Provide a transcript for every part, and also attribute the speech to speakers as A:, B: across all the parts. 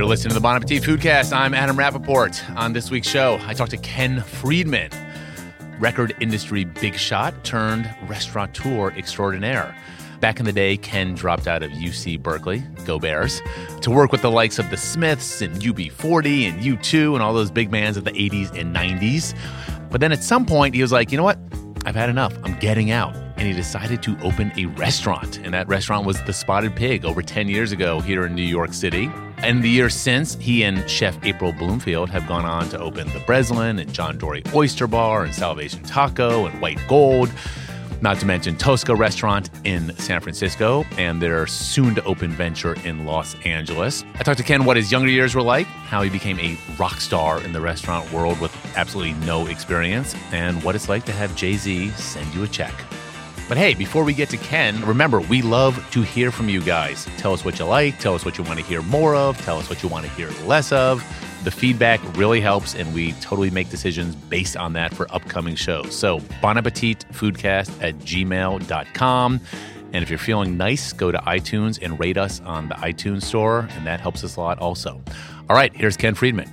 A: You're listening to the Bon Appetit Foodcast. I'm Adam Rappaport. On this week's show, I talked to Ken Friedman, record industry big shot turned restaurateur extraordinaire. Back in the day, Ken dropped out of UC Berkeley, go Bears, to work with the likes of the Smiths and UB40 and U2 and all those big bands of the 80s and 90s. But then at some point, he was like, you know what? I've had enough. I'm getting out. And he decided to open a restaurant. And that restaurant was The Spotted Pig over 10 years ago here in New York City. And the years since, he and Chef April Bloomfield have gone on to open the Breslin and John Dory Oyster Bar and Salvation Taco and White Gold not to mention Tosca Restaurant in San Francisco and their soon to open venture in Los Angeles. I talked to Ken what his younger years were like, how he became a rock star in the restaurant world with absolutely no experience, and what it's like to have Jay Z send you a check. But hey, before we get to Ken, remember, we love to hear from you guys. Tell us what you like, tell us what you want to hear more of, tell us what you want to hear less of. The feedback really helps, and we totally make decisions based on that for upcoming shows. So, bon appetit foodcast at gmail.com. And if you're feeling nice, go to iTunes and rate us on the iTunes store, and that helps us a lot also. All right, here's Ken Friedman.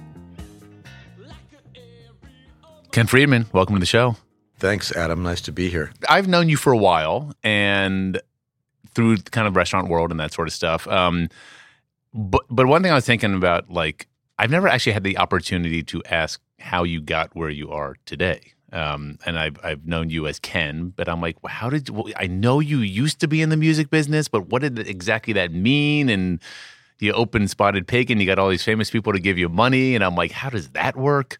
A: Ken Friedman, welcome to the show.
B: Thanks, Adam. Nice to be here.
A: I've known you for a while, and through kind of restaurant world and that sort of stuff. Um, but but one thing I was thinking about, like, I've never actually had the opportunity to ask how you got where you are today. Um, and I've I've known you as Ken, but I'm like, well, how did well, I know you used to be in the music business, but what did exactly that mean? And you opened Spotted Pig, and you got all these famous people to give you money, and I'm like, how does that work?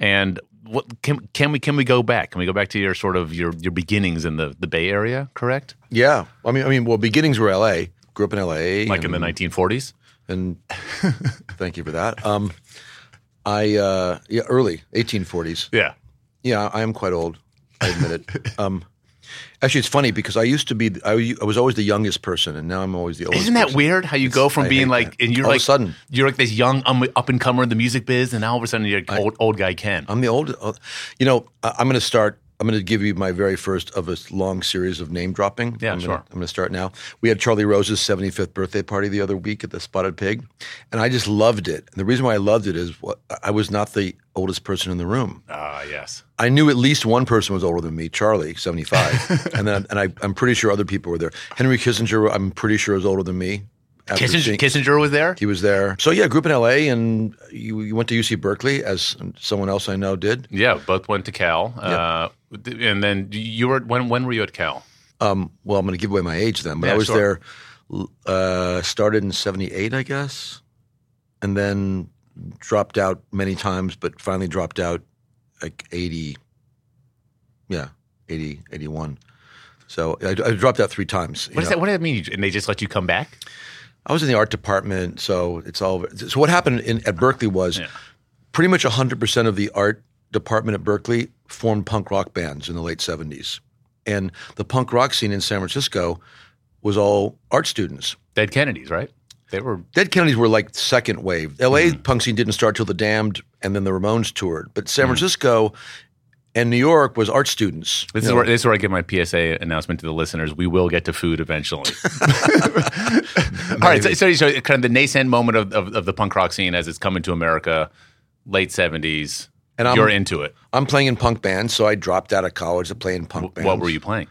A: And what can can we can we go back? Can we go back to your sort of your your beginnings in the the Bay Area? Correct?
B: Yeah. I mean, I mean, well, beginnings were L.A. Grew up in L.A.
A: Like in the 1940s.
B: And thank you for that. Um, I uh, yeah, early 1840s.
A: Yeah.
B: Yeah, I am quite old. I admit it. Um, actually, it's funny because I used to be. I, I was always the youngest person, and now I'm always the oldest.
A: Isn't that
B: person.
A: weird? How you go from
B: I
A: being like,
B: that.
A: and you're
B: All of a
A: like,
B: sudden.
A: you're like this young um, up and comer in the music biz, and now all of a sudden you're like old old guy Ken.
B: I'm the old. Uh, you know, I, I'm going to start. I'm going to give you my very first of a long series of name dropping.
A: Yeah,
B: I'm
A: sure.
B: Gonna, I'm going to start now. We had Charlie Rose's 75th birthday party the other week at the Spotted Pig, and I just loved it. And the reason why I loved it is what, I was not the oldest person in the room.
A: Ah, yes.
B: I knew at least one person was older than me, Charlie, 75, and then and I, I'm pretty sure other people were there. Henry Kissinger, I'm pretty sure was older than me.
A: Kissinger,
B: seeing-
A: Kissinger was there.
B: he was there. So yeah, grew up in L.A. and you, you went to UC Berkeley, as someone else I know did.
A: Yeah, both went to Cal. Uh, and then you were when when were you at Cal?
B: Um, well, I'm going to give away my age then, but
A: Yeah,
B: I was
A: sure.
B: there. Uh, started in '78, I guess, and then dropped out many times, but finally dropped out like 80. Yeah, 80, 81. So I, I dropped out three times.
A: What does
B: know.
A: that? What does that mean? And they just let you come back?
B: I was in the art department, so it's all. So what happened in, at Berkeley was
A: Yeah.
B: pretty much 100% of the art department at Berkeley formed punk rock bands in the late 70s. And the punk rock scene in San Francisco was all art students.
A: Dead Kennedys, right? They were.
B: Dead Kennedys were like second wave. LA
A: Mm-hmm.
B: punk scene didn't start till The Damned and then the Ramones toured. But
A: Mm.
B: San Francisco and New York was art students.
A: This is
B: know,
A: where this is where I give my PSA announcement to the listeners. We will get to food eventually. All right, so, so, so kind of the nascent moment of, of, of the punk rock scene as it's coming to America, late seventies.
B: And I'm-
A: You're into it.
B: I'm playing in punk bands, so I dropped out of college to play in punk bands.
A: What were you playing?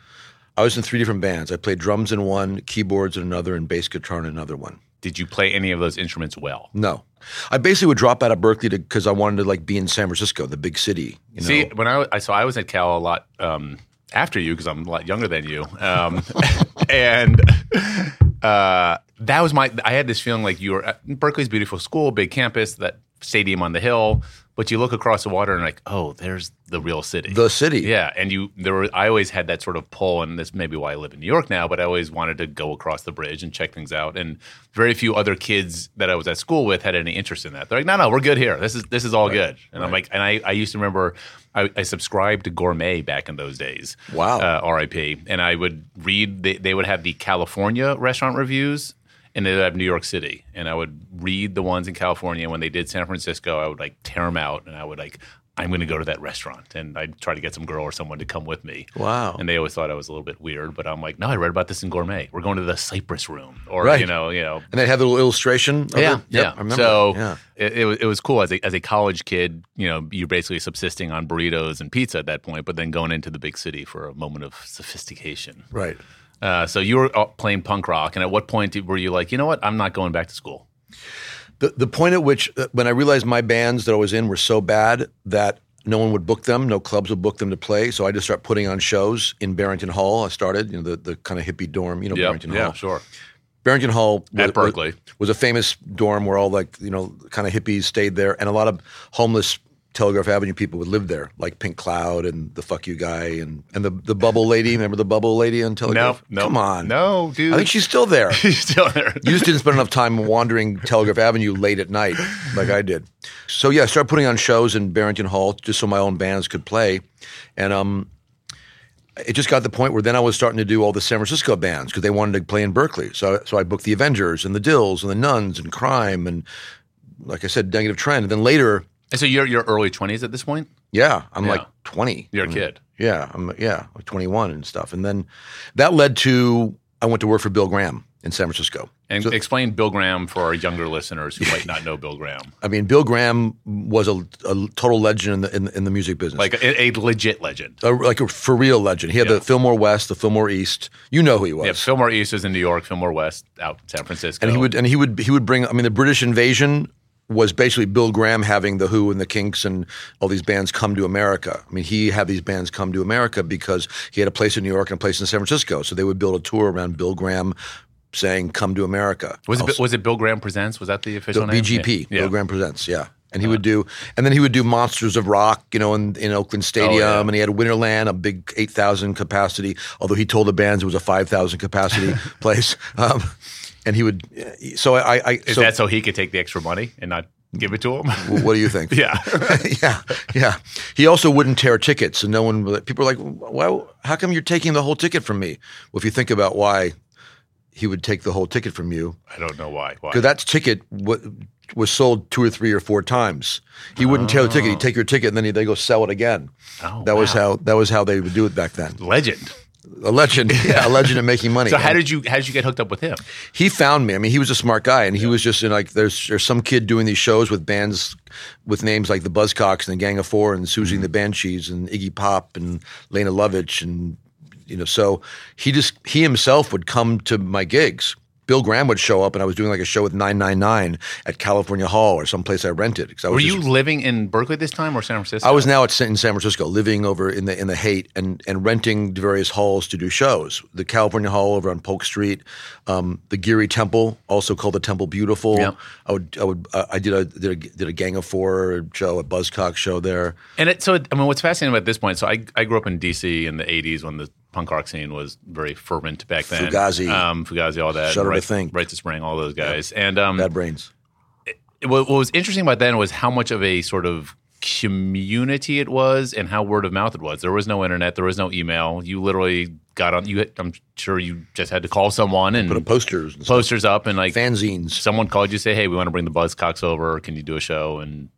B: I was in three different bands. I played drums in one, keyboards in another, and bass guitar in another one.
A: Did you play any of those instruments well?
B: No, I basically would drop out of Berkeley because I wanted to like be in San Francisco, the big city. You know?
A: See, when I, I so I was at Cal a lot um, after you because I'm a lot younger than you, um, and uh, that was my. I had this feeling like you were at Berkeley's beautiful school, big campus, that stadium on the hill, but you look across the water and like, oh, there's the real city.
B: the city.
A: yeah, and you there were. I always had that sort of pull, and this may be why I live in New York now. But I always wanted to go across the bridge and check things out. And very few other kids that I was at school with had any interest in that. They're like, no, no, we're good here. This is this is all good. And I'm like, and I, I used to remember I, I subscribed to Gourmet back in those days.
B: Wow.
A: uh, R.I.P. And I would read. They, they would have the California restaurant reviews. And they would have New York City, and I would read the ones in California. When they did San Francisco, I would like tear them out, and I would like I'm going to go to that restaurant. And I'd try to get some girl or someone to come with me.
B: Wow.
A: And they always thought I was a little bit weird, but I'm like, no, I read about this in Gourmet. We're going to the Cypress Room, or
B: Right.
A: you know, you know,
B: and they had a little illustration. Of
A: yeah,
B: it? Yep,
A: yeah.
B: I remember.
A: So
B: yeah.
A: it, it, was, it was cool as a as a college kid. You know, you're basically subsisting on burritos and pizza at that point, but then going into the big city for a moment of sophistication.
B: right.
A: Uh, so you were playing punk rock, and at what point were you like, you know what, I'm not going back to school?
B: The the point at which uh, when I realized my bands that I was in were so bad that no one would book them, no clubs would book them to play. So I just started putting on shows in Barrington Hall. I started, you know, the, the kind of hippie dorm, you know, Barrington
A: yeah,
B: Hall.
A: sure.
B: Barrington Hall
A: At
B: was,
A: Berkeley.
B: was, was a famous dorm where all like you know kind of hippies stayed there, and a lot of homeless Telegraph Avenue people would live there, like Pink Cloud and the Fuck You guy and and the the Bubble Lady. Remember the Bubble Lady on
A: No,
B: Telegraph?
A: no,
B: come on,
A: no, dude.
B: I think she's still there.
A: she's still there.
B: You just didn't spend enough time wandering Telegraph Avenue late at night like I did. So yeah, I started putting on shows in Barrington Hall just so my own bands could play, and um, it just got to the point where then I was starting to do all the San Francisco bands because they wanted to play in Berkeley. So so I booked the Avengers and the Dills and the Nuns and Crime and like I said, Negative Trend. And then later,
A: And so you're your early 20s at this point.
B: yeah, I'm
A: Yeah.
B: like 20.
A: You're a mm-hmm. kid.
B: Yeah, I'm yeah, like 21 and stuff. And then that led to I went to work for Bill Graham in San Francisco.
A: And
B: So-
A: explain Bill Graham for our younger listeners who might not know Bill Graham,
B: I mean, Bill Graham was a, a total legend in the in, the- in the music business,
A: like a, a legit legend.
B: a, like a for real legend. He had
A: Yeah.
B: the Fillmore West, the Fillmore East. You know who he was.
A: Yeah, Fillmore East is in New York, Fillmore West out in San Francisco.
B: and he would and he would he would bring. I mean, the British Invasion was basically Bill Graham having the Who and the Kinks and all these bands come to America. I mean, he had these bands come to America because he had a place in New York and a place in San Francisco. So they would build a tour around Bill Graham saying "Come to America."
A: was it was it Bill Graham presents? Was that the official
B: the
A: name?
B: BGP,
A: Yeah.
B: Bill Graham Presents, yeah. And he would do, and then he would do Monsters of Rock, you know, in, in Oakland Stadium,
A: Oh, yeah.
B: and he had Winterland, a big eight thousand capacity. Although he told the bands it was a five thousand capacity place, um, and he would. So I, I
A: Is
B: so
A: that so he could take the extra money and not give it to him?
B: what do you think?
A: yeah.
B: yeah, yeah. He also wouldn't tear tickets, and no one. People were like, "Why? How come you're taking the whole ticket from me?" Well, if you think about why he would take the whole ticket from you,
A: I don't know why. Why?
B: because that ticket wa- was sold two or three or four times. He wouldn't tear the ticket; he'd take your ticket, and then they go sell it again.
A: Oh,
B: that was how that was how they would do it back then.
A: legend.
B: A legend, yeah, a legend of making money.
A: So how did you how did you get hooked up with him?
B: he found me. I mean, he was a smart guy, and he was just in like there's there's some kid doing these shows with bands with names like the Buzzcocks and the Gang of Four and Siouxsie and the mm-hmm. Banshees and Iggy Pop and Lene Lovich and you know so he just he himself would come to my gigs. Bill Graham would show up, and I was doing like a show with 999 at California Hall or someplace I rented. I was
A: Were
B: just-
A: you living in Berkeley this time or San Francisco?
B: I was now at in San Francisco, living over in the in the Haight and and renting various halls to do shows. The California Hall over on Polk Street, um, the Geary Temple, also called the Temple Beautiful.
A: Yeah.
B: I would I would uh, I did a, did a did a Gang of Four show, a Buzzcock show there.
A: And it, so, I mean, what's fascinating about this point? So, I, I grew up in DC in the '80s when the punk rock scene was very fervent back then.
B: Fugazi.
A: um, Fugazi, all that.
B: Shudder to
A: right,
B: Think.
A: Rites of Spring, all those guys. And um,
B: Bad Brains.
A: what, what was interesting about then was how much of a sort of community it was and how word of mouth it was. There was no internet, there was no email. You literally got on. You, I'm sure you just had to call someone and
B: Put up posters, and stuff.
A: posters up and like
B: fanzines.
A: someone called you say, "Hey, we want to bring the Buzzcocks over. Can you do a show?" And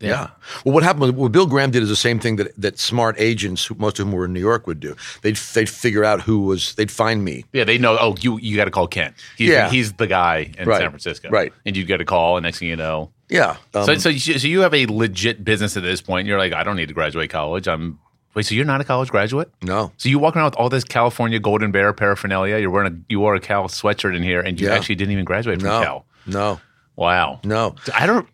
B: Yeah. Well, what happened? What Bill Graham did is the same thing that, that smart agents, most of whom were in New York, would do. They'd they'd figure out who was. They'd find me.
A: Yeah, they know. Oh, you you got to call Ken. He's
B: Yeah.
A: he's the guy in
B: Right.
A: San Francisco.
B: Right.
A: and you get a call, and next thing you know,
B: Yeah. Um,
A: so so you, so you have a legit business at this point. You're like, I don't need to graduate college. I'm wait. So you're not a college graduate?
B: no.
A: So you walk around with all this California Golden Bear paraphernalia. You're wearing a you wore a Cal sweatshirt in here, and you
B: Yeah.
A: actually didn't even graduate from
B: No.
A: Cal.
B: No.
A: Wow.
B: No.
A: I don't.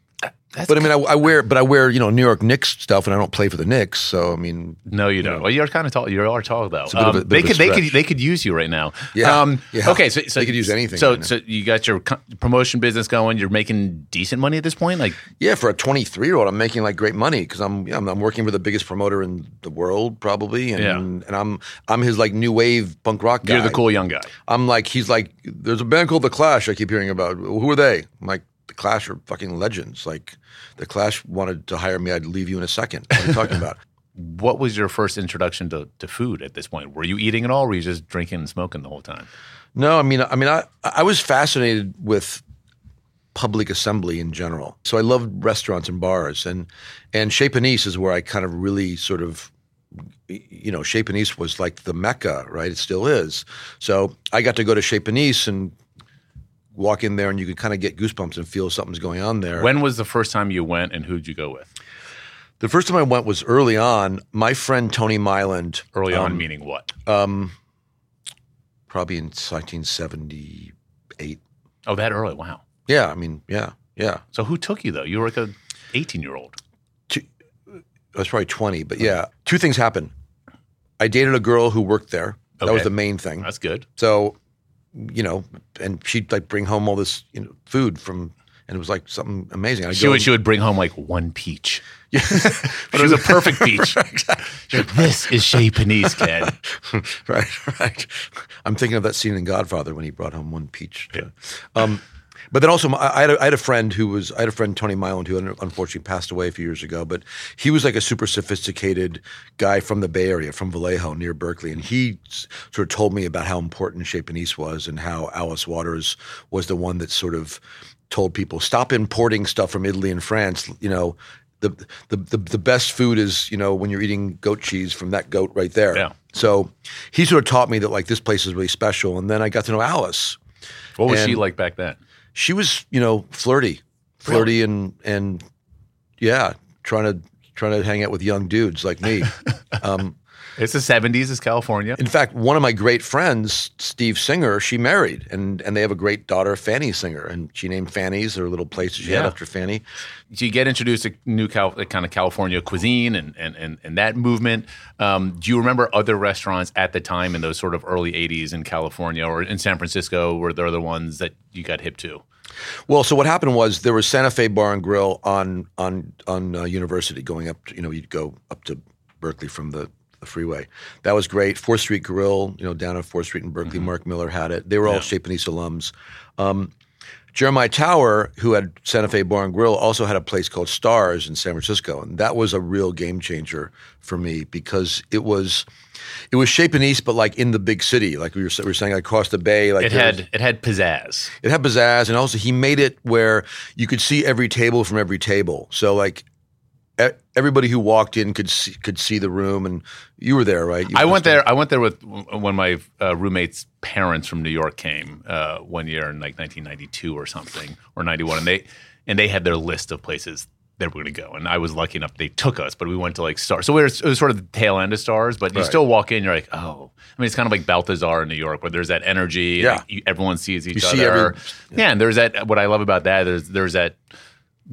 A: That's
B: But I mean, I, I wear, but I wear, you know, New York Knicks stuff, and I don't play for the Knicks. So I mean,
A: No, you don't. Well, you're kind of tall. You are tall though.
B: a bit of a-
A: Um,
B: bit
A: they
B: of a
A: could, they could, they could use you right now.
B: Yeah,
A: Um,
B: yeah.
A: Okay, so, so
B: They could use anything
A: So,
B: right
A: so you got your co- promotion business going. You're making decent money at this point. Like,
B: yeah, for a 23 year old, I'm making like great money because I'm, I'm I'm working with the biggest promoter in the world probably, and
A: Yeah.
B: and I'm I'm his like new wave punk rock guy.
A: you're the cool young guy.
B: I'm like he's like there's a band called the Clash I keep hearing about. Who are they? I'm like the Clash are fucking legends. Like the Clash wanted to hire me, I'd leave you in a second. What are you talking about?
A: What was your first introduction to, to food at this point? Were you eating at all? Or were you just drinking and smoking the whole time?
B: No, I mean, I mean, I I was fascinated with public assembly in general. So I loved restaurants and bars, and and Chez Panisse is where I kind of really sort of you know, Chez Panisse was like the mecca, right? It still is. So I got to go to Chez Panisse and walk in there, and you could kind of get goosebumps and feel something's going on there.
A: When was the first time you went, and who'd you go with?
B: the first time I went was early on. My friend Tony Myland,
A: Early on,
B: um,
A: meaning what?
B: probably in 1978.
A: Oh, that early. Wow.
B: Yeah, I mean, yeah, yeah.
A: So who took you though? You were like a 18 year old.
B: I was probably 20, but yeah. Two things happened. I dated a girl who worked there. That was the main thing.
A: That's good.
B: So, you know, and she'd like bring home all this, you know, food from, and it was like something amazing. I'd
A: She would,
B: and-
A: she would bring home like one peach. but it was a perfect peach. You're like, this is Chez Panisse, Ken.
B: right, right. I'm thinking of that scene in Godfather when he brought home one peach. Um, but then also, I I had, a, I had a friend who was, I had a friend, Tony Myland, who unfortunately passed away a few years ago, but he was like a super sophisticated guy from the Bay Area, from Vallejo near Berkeley. And he sort of told me about how important Panisse was and how Alice Waters was the one that sort of told people, stop importing stuff from Italy and France. You know, the, the, the, the best food is, you know, when you're eating goat cheese from that goat right there.
A: Yeah.
B: So he sort of taught me that like this place is really special. And then I got to know Alice.
A: What was she like back then?
B: She was, you know, flirty, flirty, and and yeah, trying to trying to hang out with young dudes like me. um,
A: It's the 70s, it's California.
B: in fact, one of my great friends, Steve Singer, she married, and and they have a great daughter, Fanny Singer, and she named Fanny's her little place she had
A: Yeah.
B: after Fanny.
A: So you get introduced to new Cal- kind of California cuisine and, and, and, and that movement. Um, do you remember other restaurants at the time in those sort of early 80s in California or in San Francisco? Were there other ones that you got hip to?
B: Well, so what happened was there was Santa Fe Bar and Grill on on on uh, University, going up. To, you know, you'd go up to Berkeley from the, the freeway. That was great. Fourth Street Grill, you know, down on Fourth Street in Berkeley. Mark Miller had it. They were all Chez Panisse alums. Um, Jeremiah Tower, who had Santa Fe Bar and Grill, also had a place called Stars in San Francisco, and that was a real game changer for me because it was. It was Chez Panisse, but like in the big city, like we were, we were saying, across the bay. Like
A: It
B: there was-
A: had it had pizzazz.
B: it had pizzazz, and also he made it where you could see every table from every table. So like everybody who walked in could see, could see the room, and you were there, right? You
A: I went there. I went there with when my uh, roommate's parents from New York came uh, one year in like 1992 or something or 91, and they and they had their list of places that were going to go, and I was lucky enough they took us, but we went to like Stars. So we were, it was sort of the tail end of Stars, but you
B: Right.
A: still walk in, you're like, oh, I mean, it's kind of like Balthazar in New York, where there's that energy,
B: Yeah.
A: like, you, everyone sees each
B: You
A: other.
B: see every-
A: yeah, and there's that. What I love about that there's there's that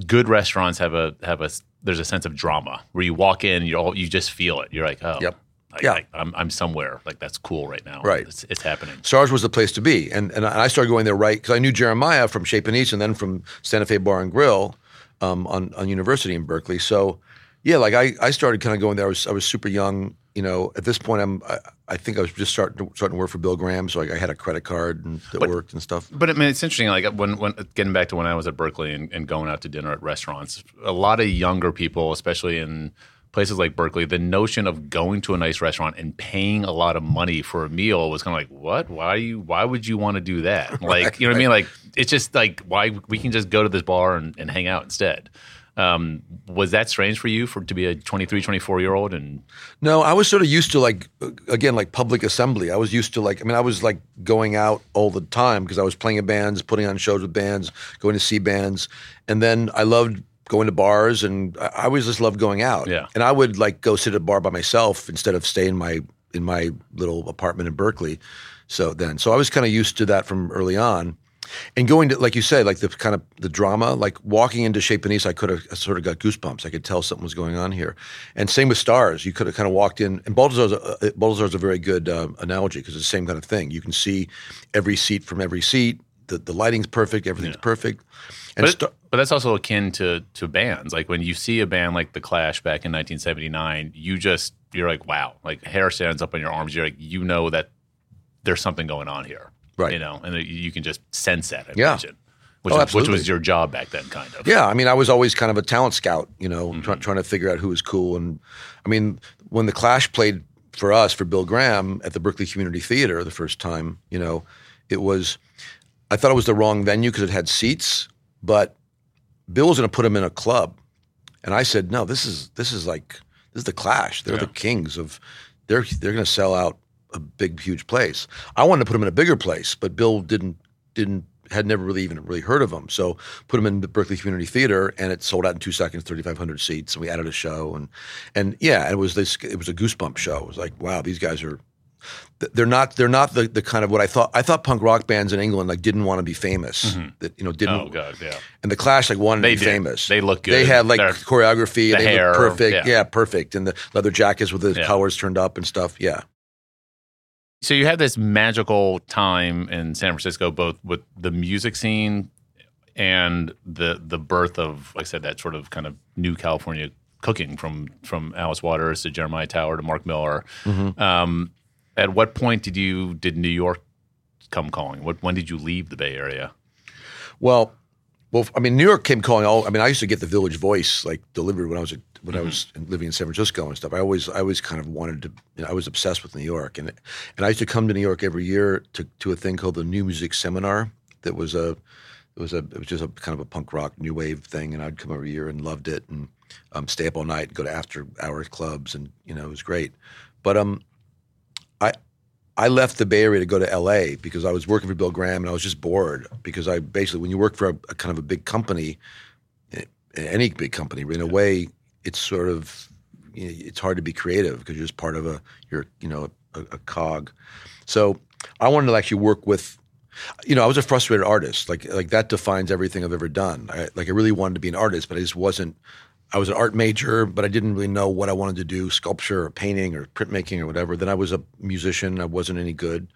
A: good restaurants have a have a there's a sense of drama where you walk in, you all you just feel it. You're like, oh,
B: Yep.
A: like,
B: Yeah.
A: like, I'm I'm somewhere like that's cool right now.
B: Right.
A: it's, it's happening.
B: Stars was the place to be, and and I started going there right because I knew Jeremiah from Chez Panisse and then from Santa Fe Bar and Grill um, on on University in Berkeley. So yeah, like I, I started kind of going there. I was I was super young, you know. At this point, I'm I, I think I was just starting to, starting to work for Bill Graham, so I, I had a credit card and that worked and stuff.
A: But I mean, it's interesting. Like when, when getting back to when I was at Berkeley and, and going out to dinner at restaurants, a lot of younger people, especially in places like Berkeley, the notion of going to a nice restaurant and paying a lot of money for a meal was kind of like, what? Why you? Why would you want to do that? Like, you know what I mean? Like, it's just like why we can just go to this bar and, and hang out instead. Um, was that strange for you for to be a 23, 24 year old and
B: No, I was sort of used to like uh, again like public assembly. I was used to like I mean I was like going out all the time because I was playing in bands, putting on shows with bands, going to see bands, and then I loved going to bars and I I always just loved going out.
A: Yeah.
B: and I would like go sit at a bar by myself instead of stay in my in my little apartment in Berkeley. So then, so I was kind of used to that from early on. And going to, like you said, like the kind of the drama, like walking into Chez Panisse, I could have I sort of got goosebumps. I could tell something was going on here. And same with Stars. You could have kind of walked in, and Balthazar's a, uh, Balthazar's a very good uh, analogy because it's the same kind of thing. You can see every seat from every seat. The, the lighting's perfect. Everything's perfect. And
A: But, but that's also akin to to bands. Like when you see a band like The Clash back in 1979, you just you're like, wow, like hair stands up on your arms. You're like, you know that there's something going on here,
B: Right.
A: You know, and you can just sense that. I
B: Yeah.
A: imagine. Which,
B: Oh,
A: was, which was your job back then, kind of.
B: Yeah, I mean, I was always kind of a talent scout, you know,
A: Mm-hmm.
B: try, trying to figure out who was cool. And I mean, when the Clash played for us, for Bill Graham at the Berkeley Community Theater the first time, you know, it was, I thought it was the wrong venue because it had seats. but Bill was going to put them in a club, and I said, no, this is this is like this is the Clash. They're
A: Yeah.
B: the kings of. They're they're going to sell out a big huge place. I wanted to put them in a bigger place, but Bill didn't didn't had never really even really heard of them. So put them in the Berkeley Community Theater, and it sold out in two seconds, thirty five hundred seats. And we added a show, and and yeah, it was this. It was a goosebump show. It was like, wow, these guys are. They're not. They're not the, the kind of what I thought. I thought punk rock bands in England like didn't want to be famous. Mm-hmm. That you know didn't.
A: Oh god, yeah.
B: And the Clash like wanted
A: They
B: to be
A: did.
B: famous.
A: They look good.
B: They had like choreography.
A: the
B: they
A: hair,
B: looked perfect.
A: yeah.
B: Yeah. perfect. And the leather jackets with the
A: Yeah.
B: colors turned up and stuff. Yeah.
A: So you had this magical time in San Francisco, both with the music scene and the the birth of, like I said, that sort of kind of new California cooking from from Alice Waters to Jeremiah Tower to Mark Miller.
B: Mm-hmm.
A: Um, at what point did you did New York come calling? What when did you leave the Bay Area?
B: Well, well, I mean, New York came calling all. I mean, I used to get the Village Voice like delivered when I was when I was living in San Francisco and stuff. I always, I always kind of wanted to. You know, I was obsessed with New York, and and I used to come to New York every year to to a thing called the New Music Seminar. That was a, it was a, it was just a kind of a punk rock new wave thing, and I'd come every year and loved it, and um, stay up all night, and go to after hours clubs, and you know, it was great. But um, I I left the Bay Area to go to LA because I was working for Bill Graham and I was just bored because I basically when you work for a, a kind of a big company, any big company, in a way, it's sort of you know, it's hard to be creative because you're just part of a you're you know a, a cog. So I wanted to actually work with. You know, I was a frustrated artist. Like, like that defines everything I've ever done. I, like, I really wanted to be an artist, but I just wasn't. I was an art major, but I didn't really know what I wanted to do sculpture or painting or printmaking or whatever. Then I was a musician. I wasn't any good.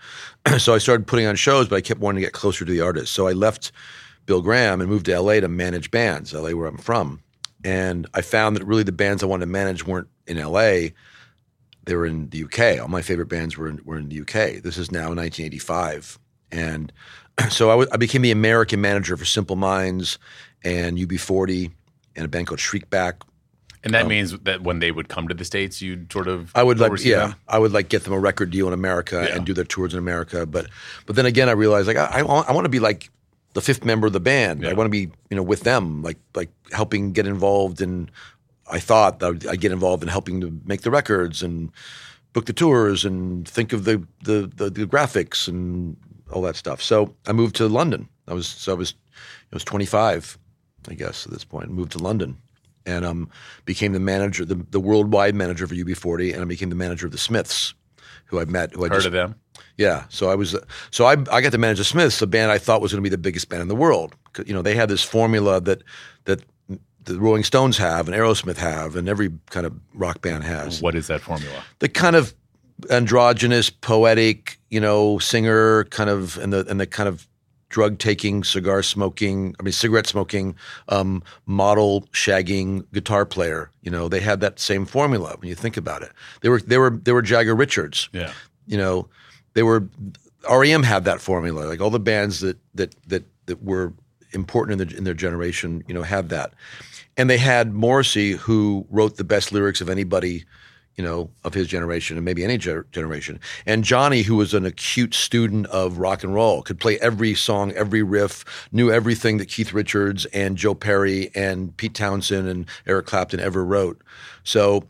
B: so I started putting on shows, but I kept wanting to get closer to the artist. So I left Bill Graham and moved to LA to manage bands, LA where I'm from. And I found that really the bands I wanted to manage weren't in LA, they were in the UK. All my favorite bands were in, were in the UK. This is now 1985. And so I, w- I became the American manager for Simple Minds and UB40 and a band called Shriekback.
A: And that um, means that when they would come to the states, you'd sort of
B: I would like, yeah,
A: them?
B: I would like get them a record deal in America
A: Yeah.
B: and do their tours in America. But, but then again, I realized like I, I, want, I want to be like the fifth member of the band. I want to be, you know, with them, like like helping get involved in. I thought that I'd, I'd get involved in helping to make the records and book the tours and think of the the, the the graphics and all that stuff. So I moved to London. I was so I was I was 25, I guess at this point. Moved to London and um, became the manager, the, the worldwide manager for UB40, and I became the manager of the Smiths, who I met, who I
A: Heard
B: just
A: of them?
B: yeah. So I was, so I, I got to manage the Smiths, a band I thought was going to be the biggest band in the world. You know, they had this formula that that the Rolling Stones have and Aerosmith have, and every kind of rock band has.
A: What is that formula?
B: The kind of androgynous, poetic, you know, singer kind of, and the and the kind of drug taking, cigar smoking, I mean, cigarette smoking, um, model shagging guitar player. You know, they had that same formula when you think about it. They were they were they were Jagger Richards
A: Yeah.
B: you know, they were REM had that formula. Like all the bands that that that that were important in, the, in their generation, you know, had that. And they had Morrissey, who wrote the best lyrics of anybody, you know, of his generation and maybe any ger- generation. And Johnny, who was an acute student of rock and roll, could play every song, every riff, knew everything that Keith Richards and Joe Perry and Pete Townshend and Eric Clapton ever wrote. So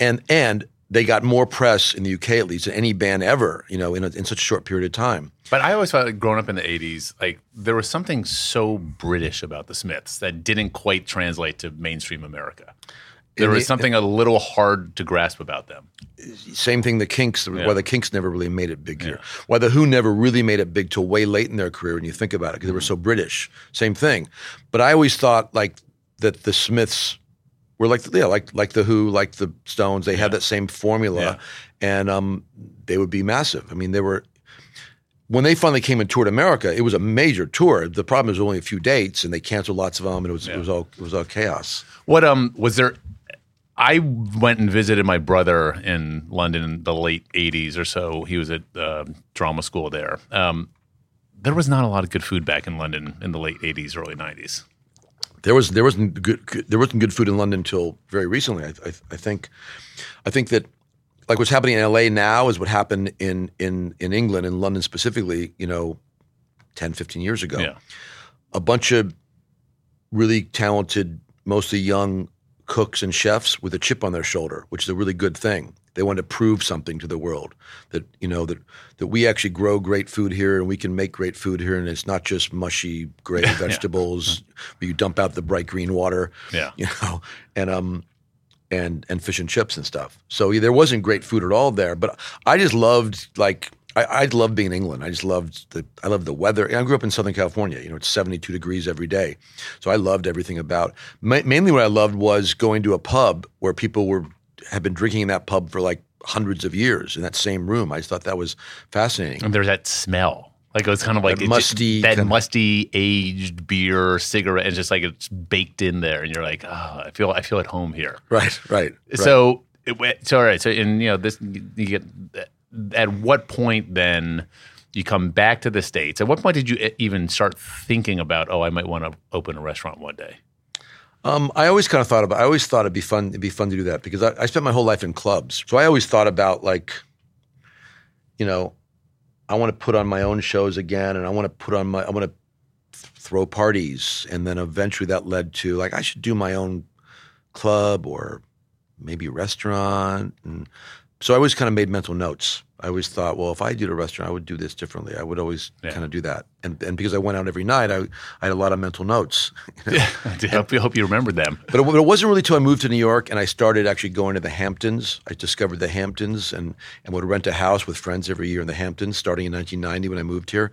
B: and and they got more press in the UK at least than any band ever, you know, in, a, in such a short period of time.
A: But I always felt like growing up in the 80s, like there was something so British about the Smiths that didn't quite translate to mainstream America. There was
B: the-
A: something a little hard to grasp about them.
B: Same thing, the Kinks.
A: Yeah.
B: Why the Kinks never really made it big here. Why the Who never really made it big till way late in their career when you think about it, because they were so British. Same thing. But I always thought like that the Smiths were like yeah, like like the Who, like the Stones. They had that same formula,
A: Yeah.
B: and um, they would be massive. I mean, they were. When they finally came and toured America, it was a major tour. The problem was only a few dates, and they canceled lots of them, and it was it was all it was all chaos.
A: What um was there? I went and visited my brother in London in the late '80s or so. He was at uh, drama school there. Um, there was not a lot of good food back in London in the late '80s, early '90s.
B: There was there wasn't good, good there wasn't good food in London until very recently. I, I, I think I think that like what's happening in LA now is what happened in in in England in London specifically. You know, 10, 15 years ago.
A: Yeah,
B: a bunch of really talented, mostly young cooks and chefs with a chip on their shoulder, which is a really good thing. They want to prove something to the world that you know that that we actually grow great food here and we can make great food here, and it's not just mushy gray vegetables where you dump out the bright green water.
A: Yeah.
B: you know, and um, and and fish and chips and stuff. So yeah, there wasn't great food at all there, but I just loved like I, I loved being in England. I just loved the I loved the weather. I grew up in Southern California. You know, it's seventy two degrees every day, so I loved everything about. Ma- mainly, what I loved was going to a pub where people were had been drinking in that pub for like hundreds of years in that same room. I just thought that was fascinating.
A: And there's that smell. Like it was kind of like
B: That
A: it just-
B: musty
A: that
B: kind of-
A: musty aged beer cigarette, and just like it's baked in there, and you're like, oh, I feel I feel at home here.
B: Right, right. right.
A: So, it, went- so all right. So, and you know, this you get. At what point then you come back to the states? At what point did you even start thinking about? Oh, I might want to open a restaurant one day.
B: Um, I always kind of thought about. I always thought it'd be fun. It'd be fun to do that because I, I spent my whole life in clubs, so I always thought about like, you know, I want to put on my own shows again, and I want to put on my. I want to throw parties, and then eventually that led to like I should do my own club or maybe restaurant, and so I always kind of made mental notes. I always thought, well, if I did a restaurant, I would do this differently. I would always
A: Yeah.
B: kind of do that, and and because I went out every night, I, I had a lot of mental notes.
A: Yeah, I hope, I hope you remember them.
B: But it, but it wasn't really till I moved to New York and I started actually going to the Hamptons. I discovered the Hamptons and, and would rent a house with friends every year in the Hamptons, starting in 1990 when I moved here.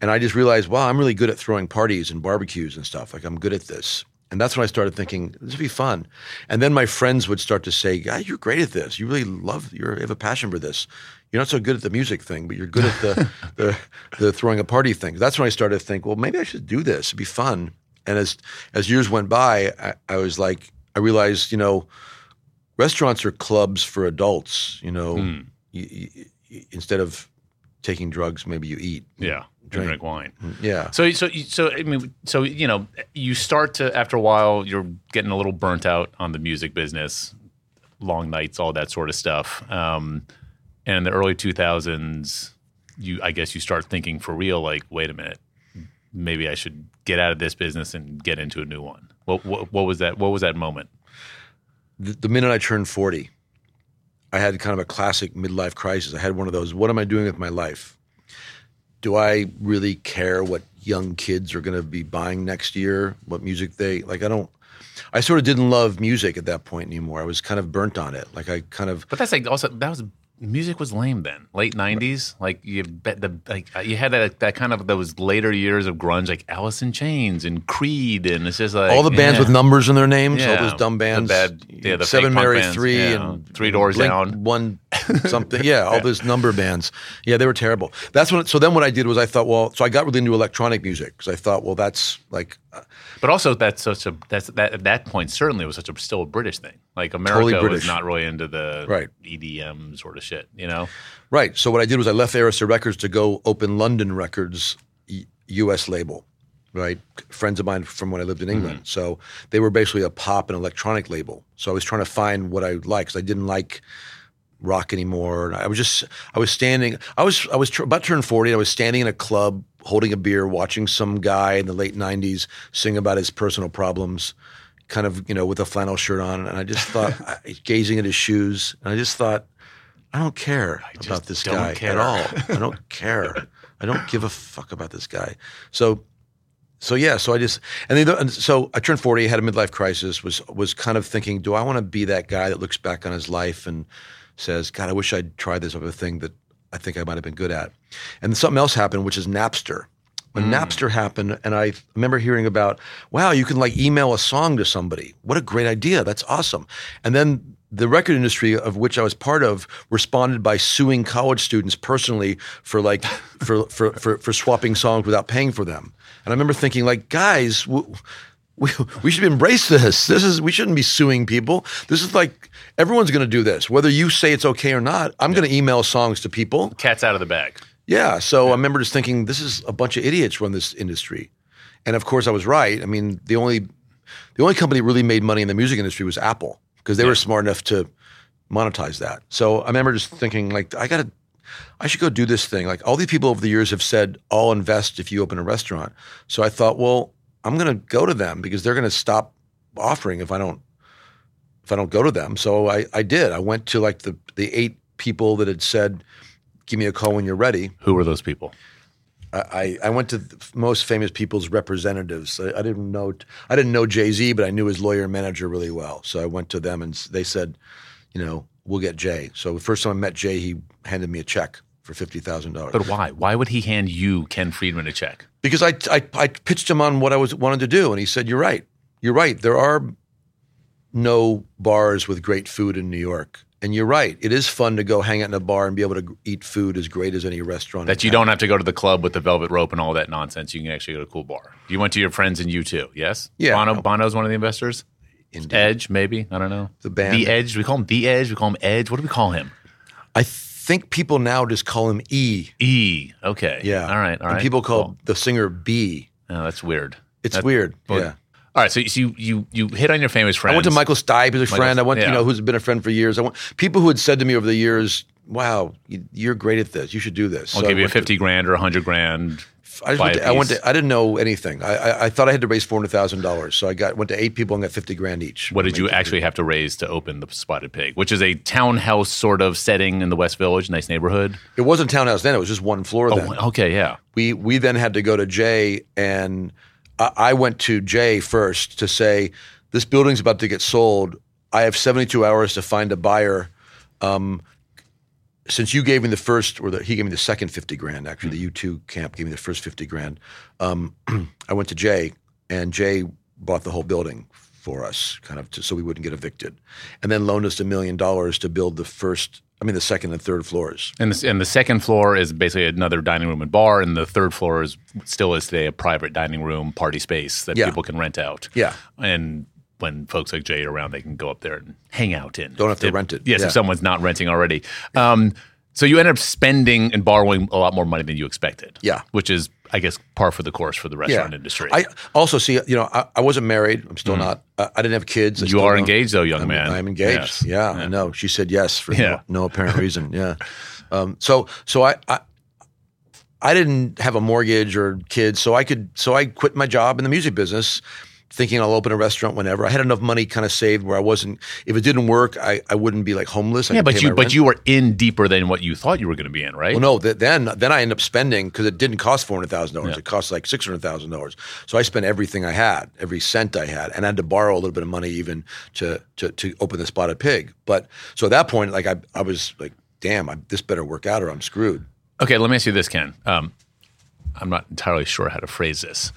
B: And I just realized, wow, I'm really good at throwing parties and barbecues and stuff. Like I'm good at this. And that's when I started thinking this would be fun. And then my friends would start to say, "Guy, you're great at this. You really love. You're, you have a passion for this. You're not so good at the music thing, but you're good at the the, the throwing a party thing." That's when I started to think, well, maybe I should do this. It'd be fun. And as as years went by, I, I was like, I realized, you know, restaurants are clubs for adults. You know,
A: hmm.
B: you, you- instead of taking drugs, maybe you eat.
A: Yeah,
B: Drink.
A: drink wine.
B: Yeah.
A: So, so, so, I mean, so you know, you start to after a while, you're getting a little burnt out on the music business, long nights, all that sort of stuff. Um, and in the early 2000s, you, I guess, you start thinking for real, like, wait a minute, maybe I should get out of this business and get into a new one. What, what, what was that? What was that moment?
B: the, the minute I turned 40, I had kind of a classic midlife crisis. I had one of those, what am I doing with my life? Do I really care what young kids are going to be buying next year? What music they like? I don't. I sort of didn't love music at that point anymore. I was kind of burnt on it. Like I kind of
A: But that's like also that was music was lame then, late '90s. Like you bet the like you had that that kind of those later years of grunge, like Alice in Chains and Creed, and it's just like
B: all the bands
A: yeah.
B: with numbers in their names,
A: yeah.
B: all those dumb bands, the
A: bad- yeah, the
B: Seven Mary
A: bands,
B: Three
A: yeah,
B: and
A: Three Doors
B: Blink
A: Down.
B: One something. Yeah, all those number bands. Yeah, they were terrible. That's when. So then what I did was I thought, well, so I got really into electronic music because I thought, well, that's like uh,
A: But also that's such a that's that at that point certainly it was such a still a British thing. Like America
B: Totally
A: was not really into the
B: Right.
A: EDM sort of shit, you know.
B: Right. So what I did was I left Arista Records to go open London Records U.S. label. Right. Friends of mine from when I lived in England. So they were basically a pop and electronic label. So I was trying to find what I liked because I didn't like rock anymore. And I was just I was standing. I was I was tr- about to turn forty. I was standing in a club holding a beer, watching some guy in the late '90s sing about his personal problems. Kind of, you know, with a flannel shirt on, and I just thought, I- gazing at his shoes, and I just thought, I don't care
A: just
B: about this guy
A: care.
B: at all. I don't care. I don't give a fuck about this guy. So, so yeah. So I just and then and so I turned forty, had a midlife crisis. Was was kind of thinking, do I want to be that guy that looks back on his life and says, God, I wish I'd tried this other thing that I think I might have been good at. And something else happened, which is Napster. When hmm. Napster happened, and I remember hearing about, wow, you can like email a song to somebody. What a great idea! That's awesome. And then the record industry of which I was part of responded by suing college students personally for like for for for, for swapping songs without paying for them. And I remember thinking, like, guys. W- we, we should embrace this. This is we shouldn't be suing people. This is like everyone's going to do this, whether you say it's okay or not. I'm going to email songs to people.
A: Cat's out of the bag.
B: Yeah. So I remember just thinking, this is a bunch of idiots run this industry, and of course I was right. I mean, the only the only company that really made money in the music industry was Apple because they were smart enough to monetize that. So I remember just thinking, like, I got to I should go do this thing. Like all these people over the years have said, I'll invest if you open a restaurant. So I thought, well, I'm going to go to them because they're going to stop offering if I don't if I don't go to them. So I, I did. I went to like the the eight people that had said, "Give me a call when you're ready."
A: Who were those people?
B: I, I went to the most famous people's representatives. I, I didn't know I didn't know Jay Z, but I knew his lawyer and manager really well. So I went to them and they said, you know, we'll get Jay. So the first time I met Jay, he handed me a check for fifty thousand dollars.
A: But why? Why would he hand you Ken Friedman a check?
B: Because I, I I pitched him on what I was wanted to do, and he said, "You're right. You're right. There are no bars with great food in New York." And you're right. It is fun to go hang out in a bar and be able to eat food as great as any restaurant.
A: That you don't have to go to the club with the velvet rope and all that nonsense. You can actually go to a cool bar. You went to your friends and U2, yes?
B: Yeah.
A: Bono, Bono's one of the investors?
B: Indeed.
A: Edge, maybe? I don't know.
B: The band.
A: The Edge. We call him The Edge. We call him Edge. What do we call him?
B: I think people now just call him E.
A: E. Okay.
B: Yeah.
A: All right. All
B: And
A: right.
B: people call
A: Cool.
B: the singer B.
A: Oh, that's weird.
B: It's
A: That-
B: weird.
A: well,
B: yeah.
A: All right. So, you, you, you hit on your famous friends.
B: I went to Michael Stipe as a friend. I went,
A: yeah.
B: you know, who's been a friend for years. I went people who had said to me over the years, "Wow, you- you're great at this. You should do this."
A: I'll
B: So
A: give you a
B: went to-
A: 50 grand or 100 grand.
B: I, just went to, I went to. I didn't know anything. I, I, I thought I had to raise four hundred thousand dollars. So I got went to eight people and got fifty grand each.
A: What did you actually have to raise to open the Spotted Pig, which is a townhouse sort of setting in the West Village, nice neighborhood?
B: It wasn't townhouse then. It was just one floor then.
A: Oh, okay, yeah.
B: we we then had to go to Jay and I, I went to Jay first to say this building's about to get sold. I have 72 hours to find a buyer. Um, since you gave me the first, or the, he gave me the second 50 grand, actually, the U2 camp gave me the first 50 grand. Um, I went to Jay, and Jay bought the whole building for us, kind of, to, so we wouldn't get evicted, and then loaned us a million dollars to build the first, I mean, the second and third floors.
A: And the, and the second floor is basically another dining room and bar, and the third floor is still is today a private dining room party space that
B: Yeah.
A: people can rent out.
B: Yeah.
A: And when folks like Jay are around, they can go up there and hang out in.
B: Don't have to
A: If-
B: rent it.
A: Yes,
B: Yeah.
A: if someone's not renting already. Um, so you end up spending and borrowing a lot more money than you expected.
B: Yeah.
A: Which is, I guess, par for the course for the restaurant industry.
B: I also see, you know, I, I wasn't married. I'm still not. I, I didn't have kids. I
A: you are engaged, though, young
B: I'm,
A: man.
B: I'm engaged.
A: Yes.
B: Yeah, I know. She said yes for
A: Yeah.
B: no, no apparent reason. Yeah. Um, so, so I, I, I didn't have a mortgage or kids, so I could, so I quit my job in the music business, thinking I'll open a restaurant whenever. I had enough money kind of saved where I wasn't. If it didn't work, I, I wouldn't be like homeless. I
A: Yeah, but you but you were in deeper than what you thought you were going to be in, right?
B: Well, no. Th- then, then I ended up spending because it didn't cost four hundred thousand dollars. It cost like six hundred thousand dollars. So I spent everything I had, every cent I had, and I had to borrow a little bit of money even to to to open the Spotted Pig. But so at that point, like I I was like, damn, I, this better work out or I'm screwed.
A: Okay, let me ask you this, Ken. Um, I'm not entirely sure how to phrase this.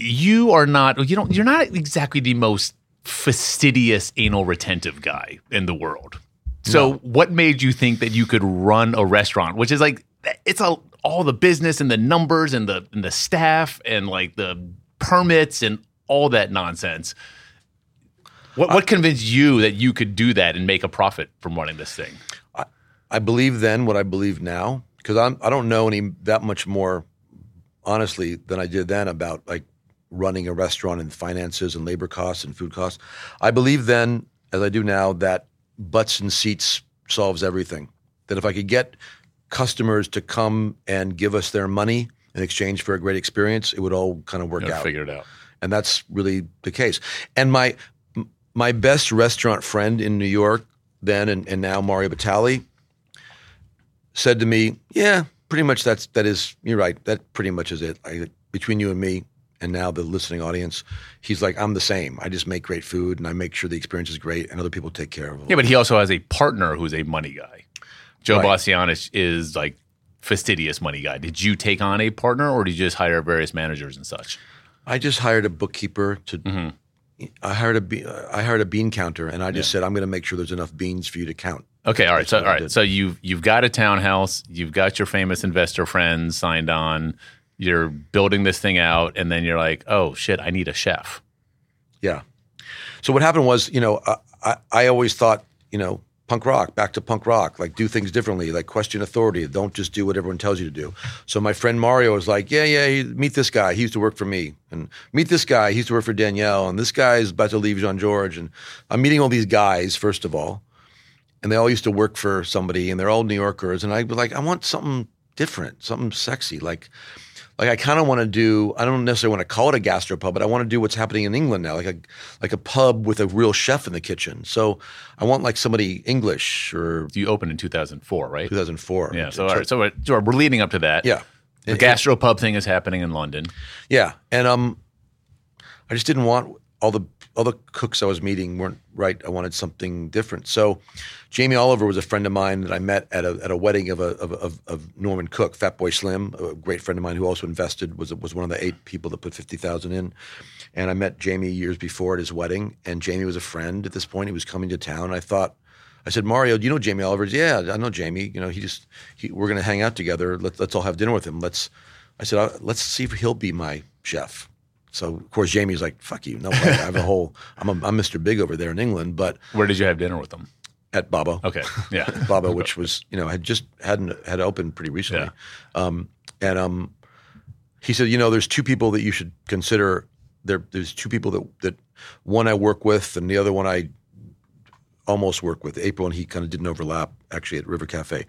A: You are not you don't you're not exactly the most fastidious anal retentive guy in the world. So what made you think that you could run a restaurant, which is like it's a, all the business and the numbers and the and the staff and like the permits and all that nonsense. What what convinced you that you could do that and make a profit from running this thing?
B: I believe then what I believe now because I'm I don't know any that much more honestly than I did then about like running a restaurant and finances and labor costs and food costs. I believe then as I do now that butts and seats solves everything. That if I could get customers to come and give us their money in exchange for a great experience, it would all kind of work out
A: figure it out.
B: and that's really the case. And my my best restaurant friend in New York then and, and now Mario Batali said to me, "Yeah, pretty much that's that is you're right. That pretty much is it. I, between you and me." And now the listening audience, he's like, I'm the same. I just make great food and I make sure the experience is great and other people take care of it.
A: Yeah, but he also has a partner who's a money guy. Joe
B: Right.
A: Is like fastidious money guy. Did you take on a partner or did you just hire various managers and such?
B: I just hired a bookkeeper to.
A: Mm-hmm.
B: I hired a be- I hired a bean counter, and I just said I'm going to make sure there's enough beans for you to count.
A: Okay, all right. So all right. So you've you've got a townhouse, you've got your famous investor friends signed on, you're building this thing out, and then you're like, oh shit, I need a chef.
B: Yeah. So what happened was, you know, I, I, I always thought, you know, punk rock, back to punk rock, like do things differently, like question authority, don't just do what everyone tells you to do. So my friend Mario was like, yeah, yeah, meet this guy. He used to work for me. And meet this guy. He used to work for Daniel. And this guy is about to leave Jean-Georges. And I'm meeting all these guys, first of all. and they all used to work for somebody, and they're all New Yorkers, and I was like, I want something different, something sexy, like. Like I kind of want to do. I don't necessarily want to call it a gastropub, but I want to do what's happening in England now, like a like a pub with a real chef in the kitchen. So I want like somebody English or
A: You opened in 2004, right?
B: 2004.
A: Yeah. So, right, so, we're, so we're leading up to that.
B: yeah,
A: The gastropub thing is happening in London.
B: Yeah, and um, I just didn't want all the all the cooks I was meeting weren't right. I wanted something different. So, Jamie Oliver was a friend of mine that I met at a at a wedding of a of, of, Norman Cook, Fatboy Slim, a great friend of mine who also invested was was one of the eight people that put fifty thousand in. And I met Jamie years before at his wedding, and Jamie was a friend at this point. He was coming to town. I thought. I said, Mario, do you know Jamie Oliver? Said, Yeah, I know Jamie. You know, he just he, we're going to hang out together. Let's let's all have dinner with him. Let's. I said, "Uh, let's see if he'll be my chef. So of course Jamie's like, "Fuck you, no way." I have a whole. I'm a, I'm Mr. Big over there in England, but
A: Where did you have dinner with them?
B: at Babbo,
A: Okay. Yeah.
B: Babbo, which was you know had just hadn't had opened pretty recently, um, and um, he said, you know, there's two people that you should consider. There, there's two people that that one I work with, and the other one I almost work with. April and he kind of didn't overlap actually at River Cafe.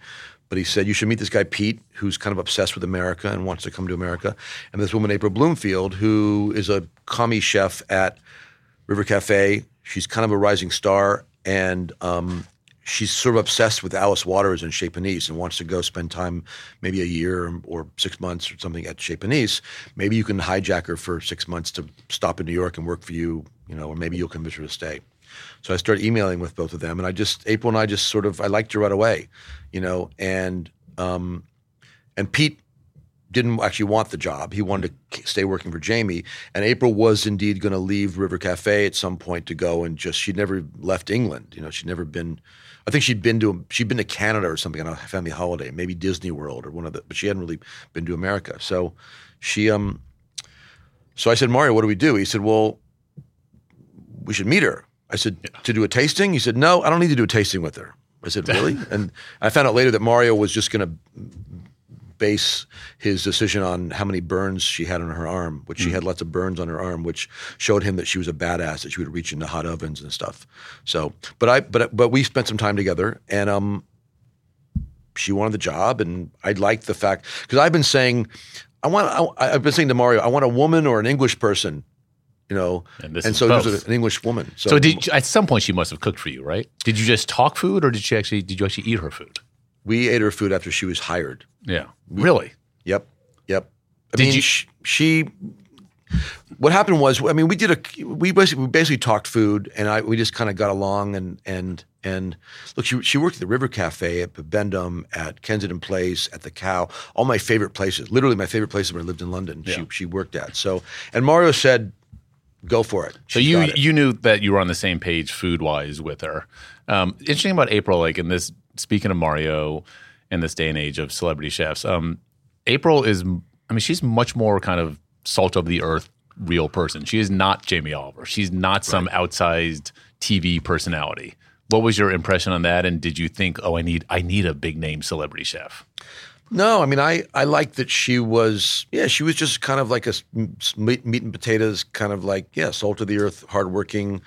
B: But he said, you should meet this guy, Pete, who's kind of obsessed with America and wants to come to America. And this woman, April Bloomfield, who is a commis chef at River Cafe. She's kind of a rising star. And um, she's sort of obsessed with Alice Waters and Chez Panisse and wants to go spend time, maybe a year or, or six months or something at Chez Panisse. Maybe you can hijack her for six months to stop in New York and work for you, you know, or maybe you'll convince her to stay. So I started emailing with both of them, and I just April and I just sort of I liked her right away, you know, and um, and Pete didn't actually want the job. He wanted to stay working for Jamie, and April was indeed going to leave River Cafe at some point to go and just she'd never left England. You know, she'd never been. I think she'd been to she'd been to Canada or something on a family holiday, maybe Disney World or one of the, but she hadn't really been to America. So she um. So I said, Mario, what do we do? He said, Well, we should meet her. I said, to do a tasting? He said, no, I don't need to do a tasting with her. I said, really? and I found out later that Mario was just going to base his decision on how many burns she had on her arm, which she had lots of burns on her arm, which showed him that she was a badass, that she would reach into hot ovens and stuff. So, but I, but, but we spent some time together and, um, she wanted the job and I liked the fact, because I've been saying, I want, I, I've been saying to Mario, I want a woman or an English person, you know,
A: And
B: and so
A: both.
B: was an English woman. So,
A: So did at some point she must have cooked for you, right? Did you just talk food, or did she actually did you actually eat her food?
B: we ate her food after she was hired.
A: Yeah. Really?
B: Yep, yep. I
A: Did
B: mean,
A: you-
B: sh- she. What happened was, I mean, we did a we basically we basically talked food, and I we just kind of got along, and and and look, she she worked at the River Cafe at Bibendum, at Kensington Place, at the Cow, all my favorite places, literally my favorite places when I lived in London. She she worked at. So, and Mario said, "Go for it."
A: So you
B: it.
A: you knew that you were on the same page food wise with her. Um, interesting about April, like in this speaking of Mario in this day and age of celebrity chefs, um, April is I mean she's much more kind of salt of the earth real person. She is not Jamie Oliver. She's not some outsized TV personality. What was your impression on that? And did you think, oh, I need I need a big name celebrity chef?
B: No, I mean, I, I like that she was, yeah, she was just kind of like a meat, meat and potatoes, kind of like, yeah, salt of the earth, hardworking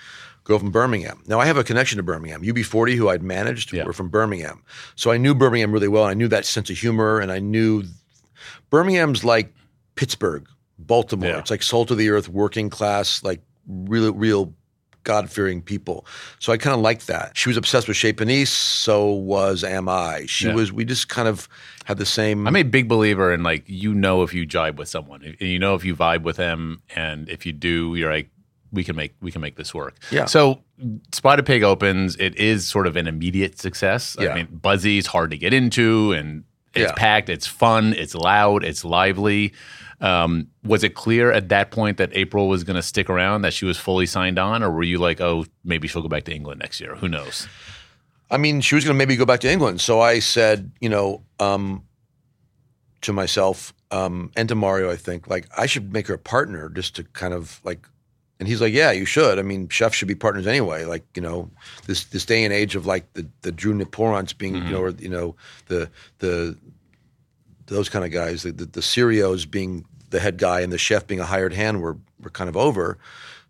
B: girl from Birmingham. Now, I have a connection to Birmingham. UB40, who I'd managed,
A: Yeah.
B: were from Birmingham. So I knew Birmingham really well. And I knew that sense of humor, and I knew Birmingham's like Pittsburgh, Baltimore.
A: Yeah.
B: It's like salt of the earth, working class, like real, real God fearing people. So I kind of liked that. She was obsessed with Chez Panisse, so was am I. She
A: Yeah.
B: was, we just kind of had the same.
A: I'm a big believer in like you know if you jibe with someone, and you know if you vibe with them, and if you do, you're like we can make we can make this work.
B: Yeah.
A: So Spotted Pig opens. It is sort of an immediate success.
B: Yeah.
A: I mean, buzzy is hard to get into, and it's
B: Yeah.
A: packed. It's fun. It's loud. It's lively. Um, was it clear at that point that April was going to stick around, that she was fully signed on, or were you like, oh, maybe she'll go back to England next year? Who knows?
B: I mean, she was going to maybe go back to England. So I said, you know, um, to myself um, and to Mario, I think, like, I should make her a partner just to kind of like, and he's like, yeah, you should. I mean, chefs should be partners anyway. Like, you know, this this day and age of like the the Drew Nieporents being, you know, or you know, the the those kind of guys, the the, the Sirios being the head guy and the chef being a hired hand were were kind of over.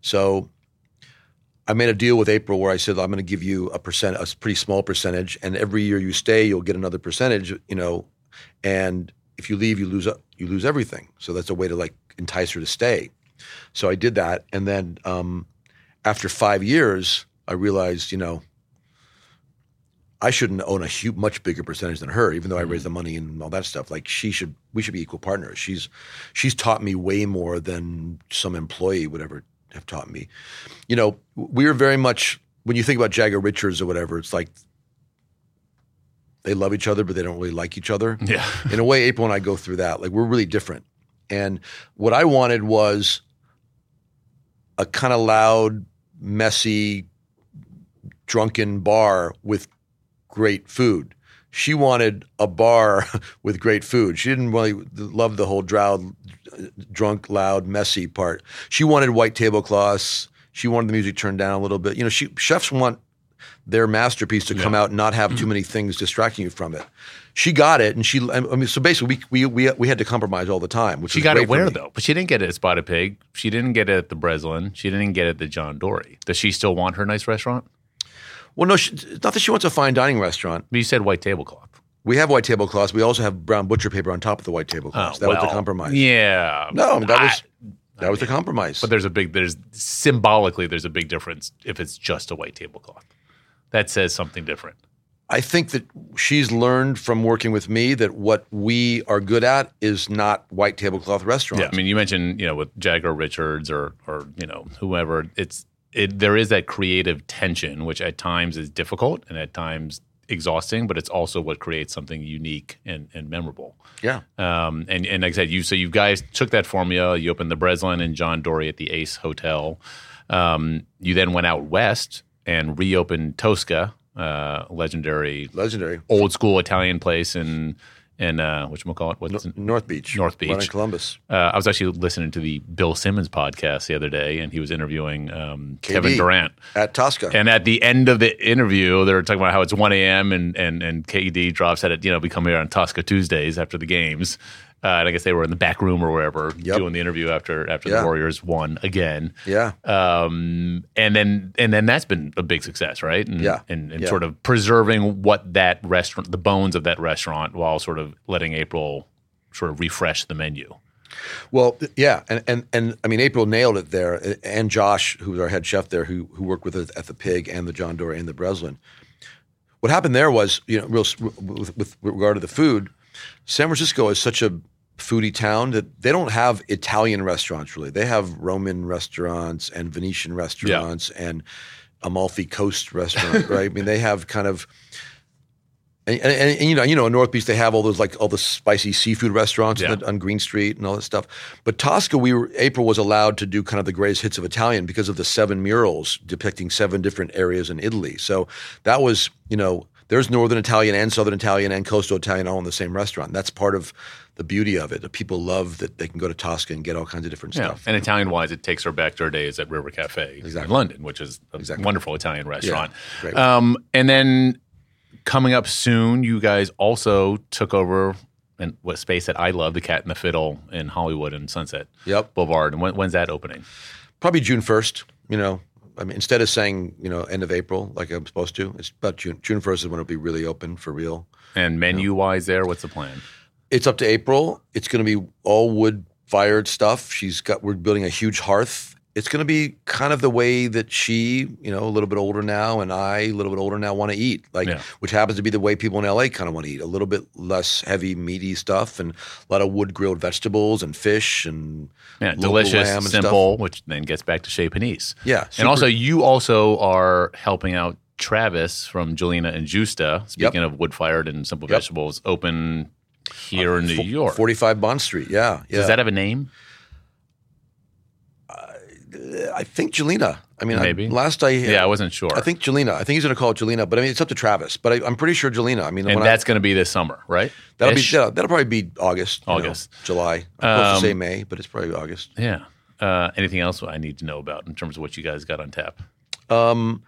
B: So I made a deal with April where I said I'm going to give you a percent, a pretty small percentage, and every year you stay, you'll get another percentage. You know, and if you leave, you lose you lose everything. So that's a way to like entice her to stay. So I did that, and then um, after five years, I realized, you know, I shouldn't own a huge, much bigger percentage than her, even though I raised the money and all that stuff. Like she should, we should be equal partners. She's she's taught me way more than some employee would ever have taught me. You know, we are very much when you think about Jagger Richards or whatever, it's like they love each other, but they don't really like each other.
A: Yeah.
B: In a way, April and I go through that. Like we're really different. And what I wanted was a kind of loud, messy, drunken bar with great food. She wanted a bar with great food. She didn't really love the whole drow, drunk, loud, messy part. She wanted white tablecloths. She wanted the music turned down a little bit. You know, she, chefs want their masterpiece to come out and not have too many things distracting you from it. She got it, and she. I mean, so basically, we we we, we had to compromise all the time. Which
A: She got it where though? But she didn't get it at Spotted Pig. She didn't get it at the Breslin. She didn't get it at the John Dory. Does she still want her nice restaurant?
B: Well, no, she, not that she wants a fine dining restaurant.
A: But you said white tablecloth.
B: We have white tablecloths. We also have brown butcher paper on top of the white tablecloths. Oh, that was the
A: Oh,
B: compromise.
A: Yeah.
B: No, that
A: I-
B: was that was the compromise.
A: But there's a big there's symbolically there's a big difference if it's just a white tablecloth. That says something different.
B: I think that she's learned from working with me that what we are good at is not white tablecloth restaurants.
A: Yeah, I mean, you mentioned you know with Jagger Richards or or you know whoever. It's it there is that creative tension, which at times is difficult and at times exhausting, but it's also what creates something unique and, and memorable.
B: yeah.
A: Um, and and like I said, you so you guys took that formula. You opened the Breslin and John Dory at the Ace Hotel. Um, you then went out west and reopened Tosca, uh, legendary
B: legendary.
A: old school Italian place in in uh, what call it? What's
B: North Beach.
A: North Beach.
B: In Columbus.
A: uh, I was actually listening to the Bill Simmons podcast the other day, and he was interviewing um, Kevin Durant.
B: At Tosca.
A: And at the end of the interview, they were talking about how it's 1 a.m. and and and KD drops at it. You know, we come here on Tosca Tuesdays after the games. Uh, and I guess they were in the back room or wherever
B: Yep.
A: doing the interview after after
B: Yeah.
A: the Warriors won again.
B: yeah.
A: Um, and then and then that's been a big success, right? And,
B: Yeah.
A: and, and
B: Yeah.
A: sort of preserving what that restaurant, the bones of that restaurant, while sort of letting April sort of refresh the menu.
B: Well, yeah, and, and and I mean April nailed it there, and Josh, who was our head chef there, who who worked with us at the Pig and the John Dory and the Breslin. What happened there was, you know, real with, with regard to the food, San Francisco is such a foodie town that they don't have Italian restaurants really. They have Roman restaurants and Venetian restaurants and Amalfi Coast restaurant, right? I mean, they have kind of and, and, and, you know, you know, in North Beach they have all those like all the spicy seafood restaurants
A: Yeah.
B: on, on Green Street and all that stuff. But Tosca, we were April was allowed to do kind of the greatest hits of Italian because of the seven murals depicting seven different areas in Italy. So that was, you know, there's Northern Italian and Southern Italian and Coastal Italian all in the same restaurant. That's part of the beauty of it. The people love that they can go to Tosca and get all kinds of different
A: Yeah.
B: stuff.
A: And Italian wise, it takes her back to her days at River Cafe in
B: Exactly.
A: London, which is a
B: Exactly.
A: wonderful Italian restaurant.
B: great.
A: Um, and then coming up soon, you guys also took over and what space that I love, the Cat and the Fiddle in Hollywood and Sunset
B: Yep.
A: Boulevard. And when, when's that opening?
B: Probably June first. You know, I mean, instead of saying you know end of April like I'm supposed to, it's about June. June first is when it'll be really open for real.
A: And menu wise, there, what's the plan?
B: It's up to April. It's going to be all wood fired stuff. She's got. We're building a huge hearth. It's going to be kind of the way that she, you know, a little bit older now, and I, a little bit older now, want to eat. Like,
A: Yeah.
B: which happens to be the way people in LA kind of want to eat. A little bit less heavy, meaty stuff, and a lot of wood grilled vegetables and fish and
A: Yeah, delicious,
B: and stuff.
A: simple, which then gets back to Chez Panisse.
B: Yeah,
A: And also, you also are helping out Travis from Gjelina and Gjusta. Speaking of wood fired and simple
B: Yep.
A: vegetables, open here in New York.
B: forty-five Bond Street. Yeah, yeah.
A: Does that have a name?
B: I think Gjelina. I mean,
A: Maybe.
B: I, last I
A: Yeah, I wasn't sure.
B: I think Gjelina. I think he's going to call it Gjelina, but I mean, it's up to Travis. But I, I'm pretty sure Gjelina. I mean,
A: and that's going to be this summer, right?
B: That'll
A: Ish?
B: be that'll, that'll probably be August, you know,
A: August.
B: July. I'm supposed
A: Um,
B: to say May, but it's probably August.
A: Yeah. Uh, anything else I need to know about in terms of what you guys got on tap?
B: Um,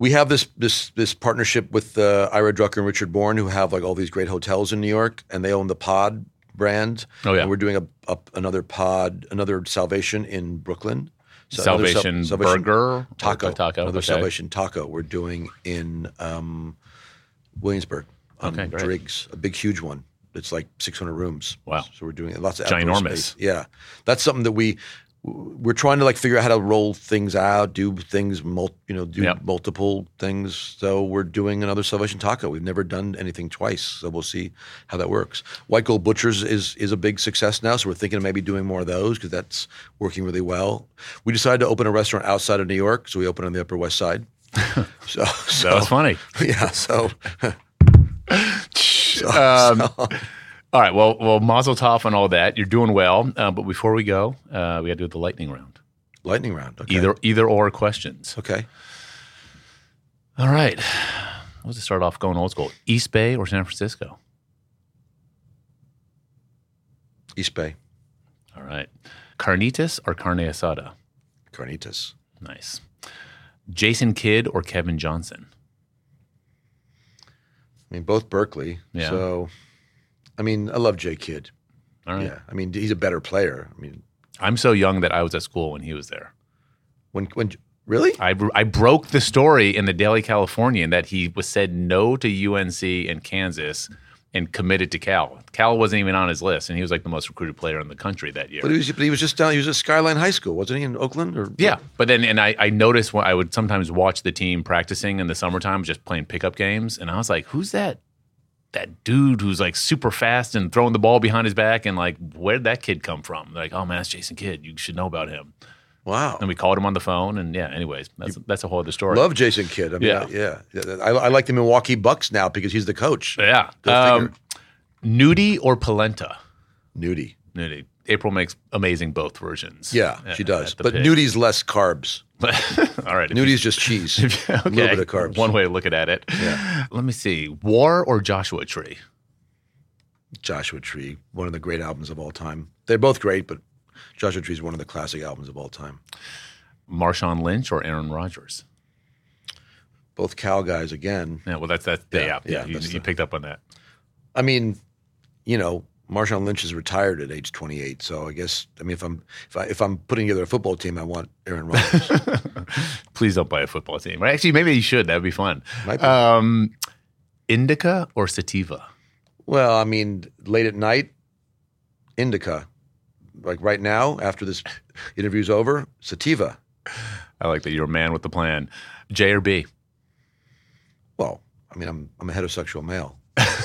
B: we have this this this partnership with uh, Ira Drucker and Richard Born, who have like all these great hotels in New York, and they own the Pod brand.
A: Oh, yeah.
B: and we're doing a, a another Pod, another Salvation in Brooklyn. So another Sal-
A: Salvation, Burger,
B: taco,
A: taco.
B: another
A: okay.
B: Salvation Taco. We're doing in um, Williamsburg on
A: Okay.
B: Driggs, a big, huge one. It's like 600 rooms.
A: Wow.
B: So we're doing lots of
A: Ginormous.
B: space. Yeah, that's something that we we're trying to like figure out how to roll things out, do things, mul- you know, do
A: Yep.
B: multiple things. So we're doing another Salvation Taco. We've never done anything twice, so we'll see how that works. White Gold Butchers is is a big success now, so we're thinking of maybe doing more of those because that's working really well. We decided to open a restaurant outside of New York, so we opened on the Upper West Side. so, so
A: That was funny.
B: yeah, so
A: Um, all right. Well, well, Mazel Tov on all that. You're doing well. Uh, but before we go, uh, we got to do the lightning round.
B: lightning round. Okay.
A: Either either or questions.
B: Okay.
A: All right. Let's just start off going old school. East Bay or San Francisco?
B: East Bay,
A: All right. Carnitas or carne asada?
B: Carnitas,
A: Nice. Jason Kidd or Kevin Johnson?
B: I mean, both Berkeley.
A: Yeah.
B: So, I mean, I love Jay Kidd.
A: All right.
B: Yeah. I mean, he's a better player. I mean,
A: I'm so young that I was at school when he was there.
B: when when really?
A: I, I broke the story in the Daily Californian that he was said no to UNC and Kansas and committed to Cal. Cal wasn't even on his list, and he was like the most recruited player in the country that year.
B: But he was but he was just down. He was at Skyline High School, wasn't he in Oakland? Or
A: yeah, but then and I, I noticed when I would sometimes watch the team practicing in the summertime, just playing pickup games, and I was like, "Who's that? That dude who's like super fast and throwing the ball behind his back, and like, where'd that kid come from?" They're like, "Oh man, that's Jason Kidd. You should know about him."
B: Wow.
A: And we called him on the phone, and yeah. Anyways, that's that's a whole other story.
B: Love Jason Kidd. I mean,
A: Yeah.
B: Yeah. yeah. I, I like the Milwaukee Bucks now because he's the coach.
A: yeah. Um, Gnudi or polenta?
B: Gnudi.
A: Gnudi. April makes amazing both versions.
B: Yeah,
A: uh,
B: she does. But
A: pig.
B: Gnudi's less carbs.
A: all right.
B: Gnudi's just cheese.
A: okay.
B: A little bit of carbs.
A: One way to look at it.
B: Yeah.
A: Let me see. War or Joshua Tree?
B: Joshua Tree, one of the great albums of all time. They're both great, but Joshua Tree is one of the classic albums of all time.
A: Marshawn Lynch or Aaron Rodgers?
B: Both Cal guys again.
A: Yeah, well, that's that. yeah,
B: Yeah,
A: yeah. you, you
B: the-
A: picked up on that.
B: I mean, you know, Marshawn Lynch is retired at age 28. So I guess I mean if I'm if I if I'm putting together a football team, I want Aaron Rodgers.
A: Please don't buy a football team. Actually, maybe you should. That'd be fun.
B: Be.
A: Um, indica or sativa?
B: well, I mean, late at night, indica. Like right now, after this interview's over, sativa.
A: I like that you're a man with the plan. J or B?
B: Well, I mean, I'm I'm a heterosexual male.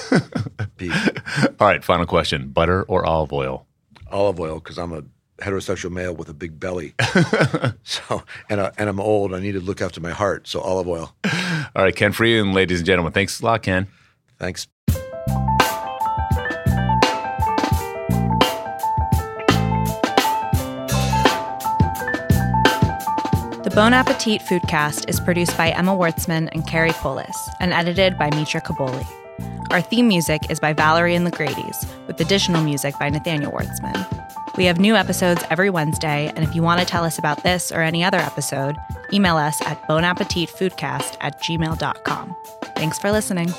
B: B.
A: All right, final question. Butter or olive oil?
B: Olive oil because I'm a heterosexual male with a big belly. so and I, and I'm old. I need to look after my heart. So olive oil.
A: All right, Ken Friedman, ladies and gentlemen. Thanks a lot, Ken.
B: Thanks.
C: The Bon Appetit Foodcast is produced by Emma Wartzman and Carey Polis and edited by Mitra Kaboli. Our theme music is by Valerie and the Grady's, with additional music by Nathaniel Wertzman. We have new episodes every Wednesday, and if you want to tell us about this or any other episode, email us at bonappetitfoodcast at gmail.com. Thanks for listening.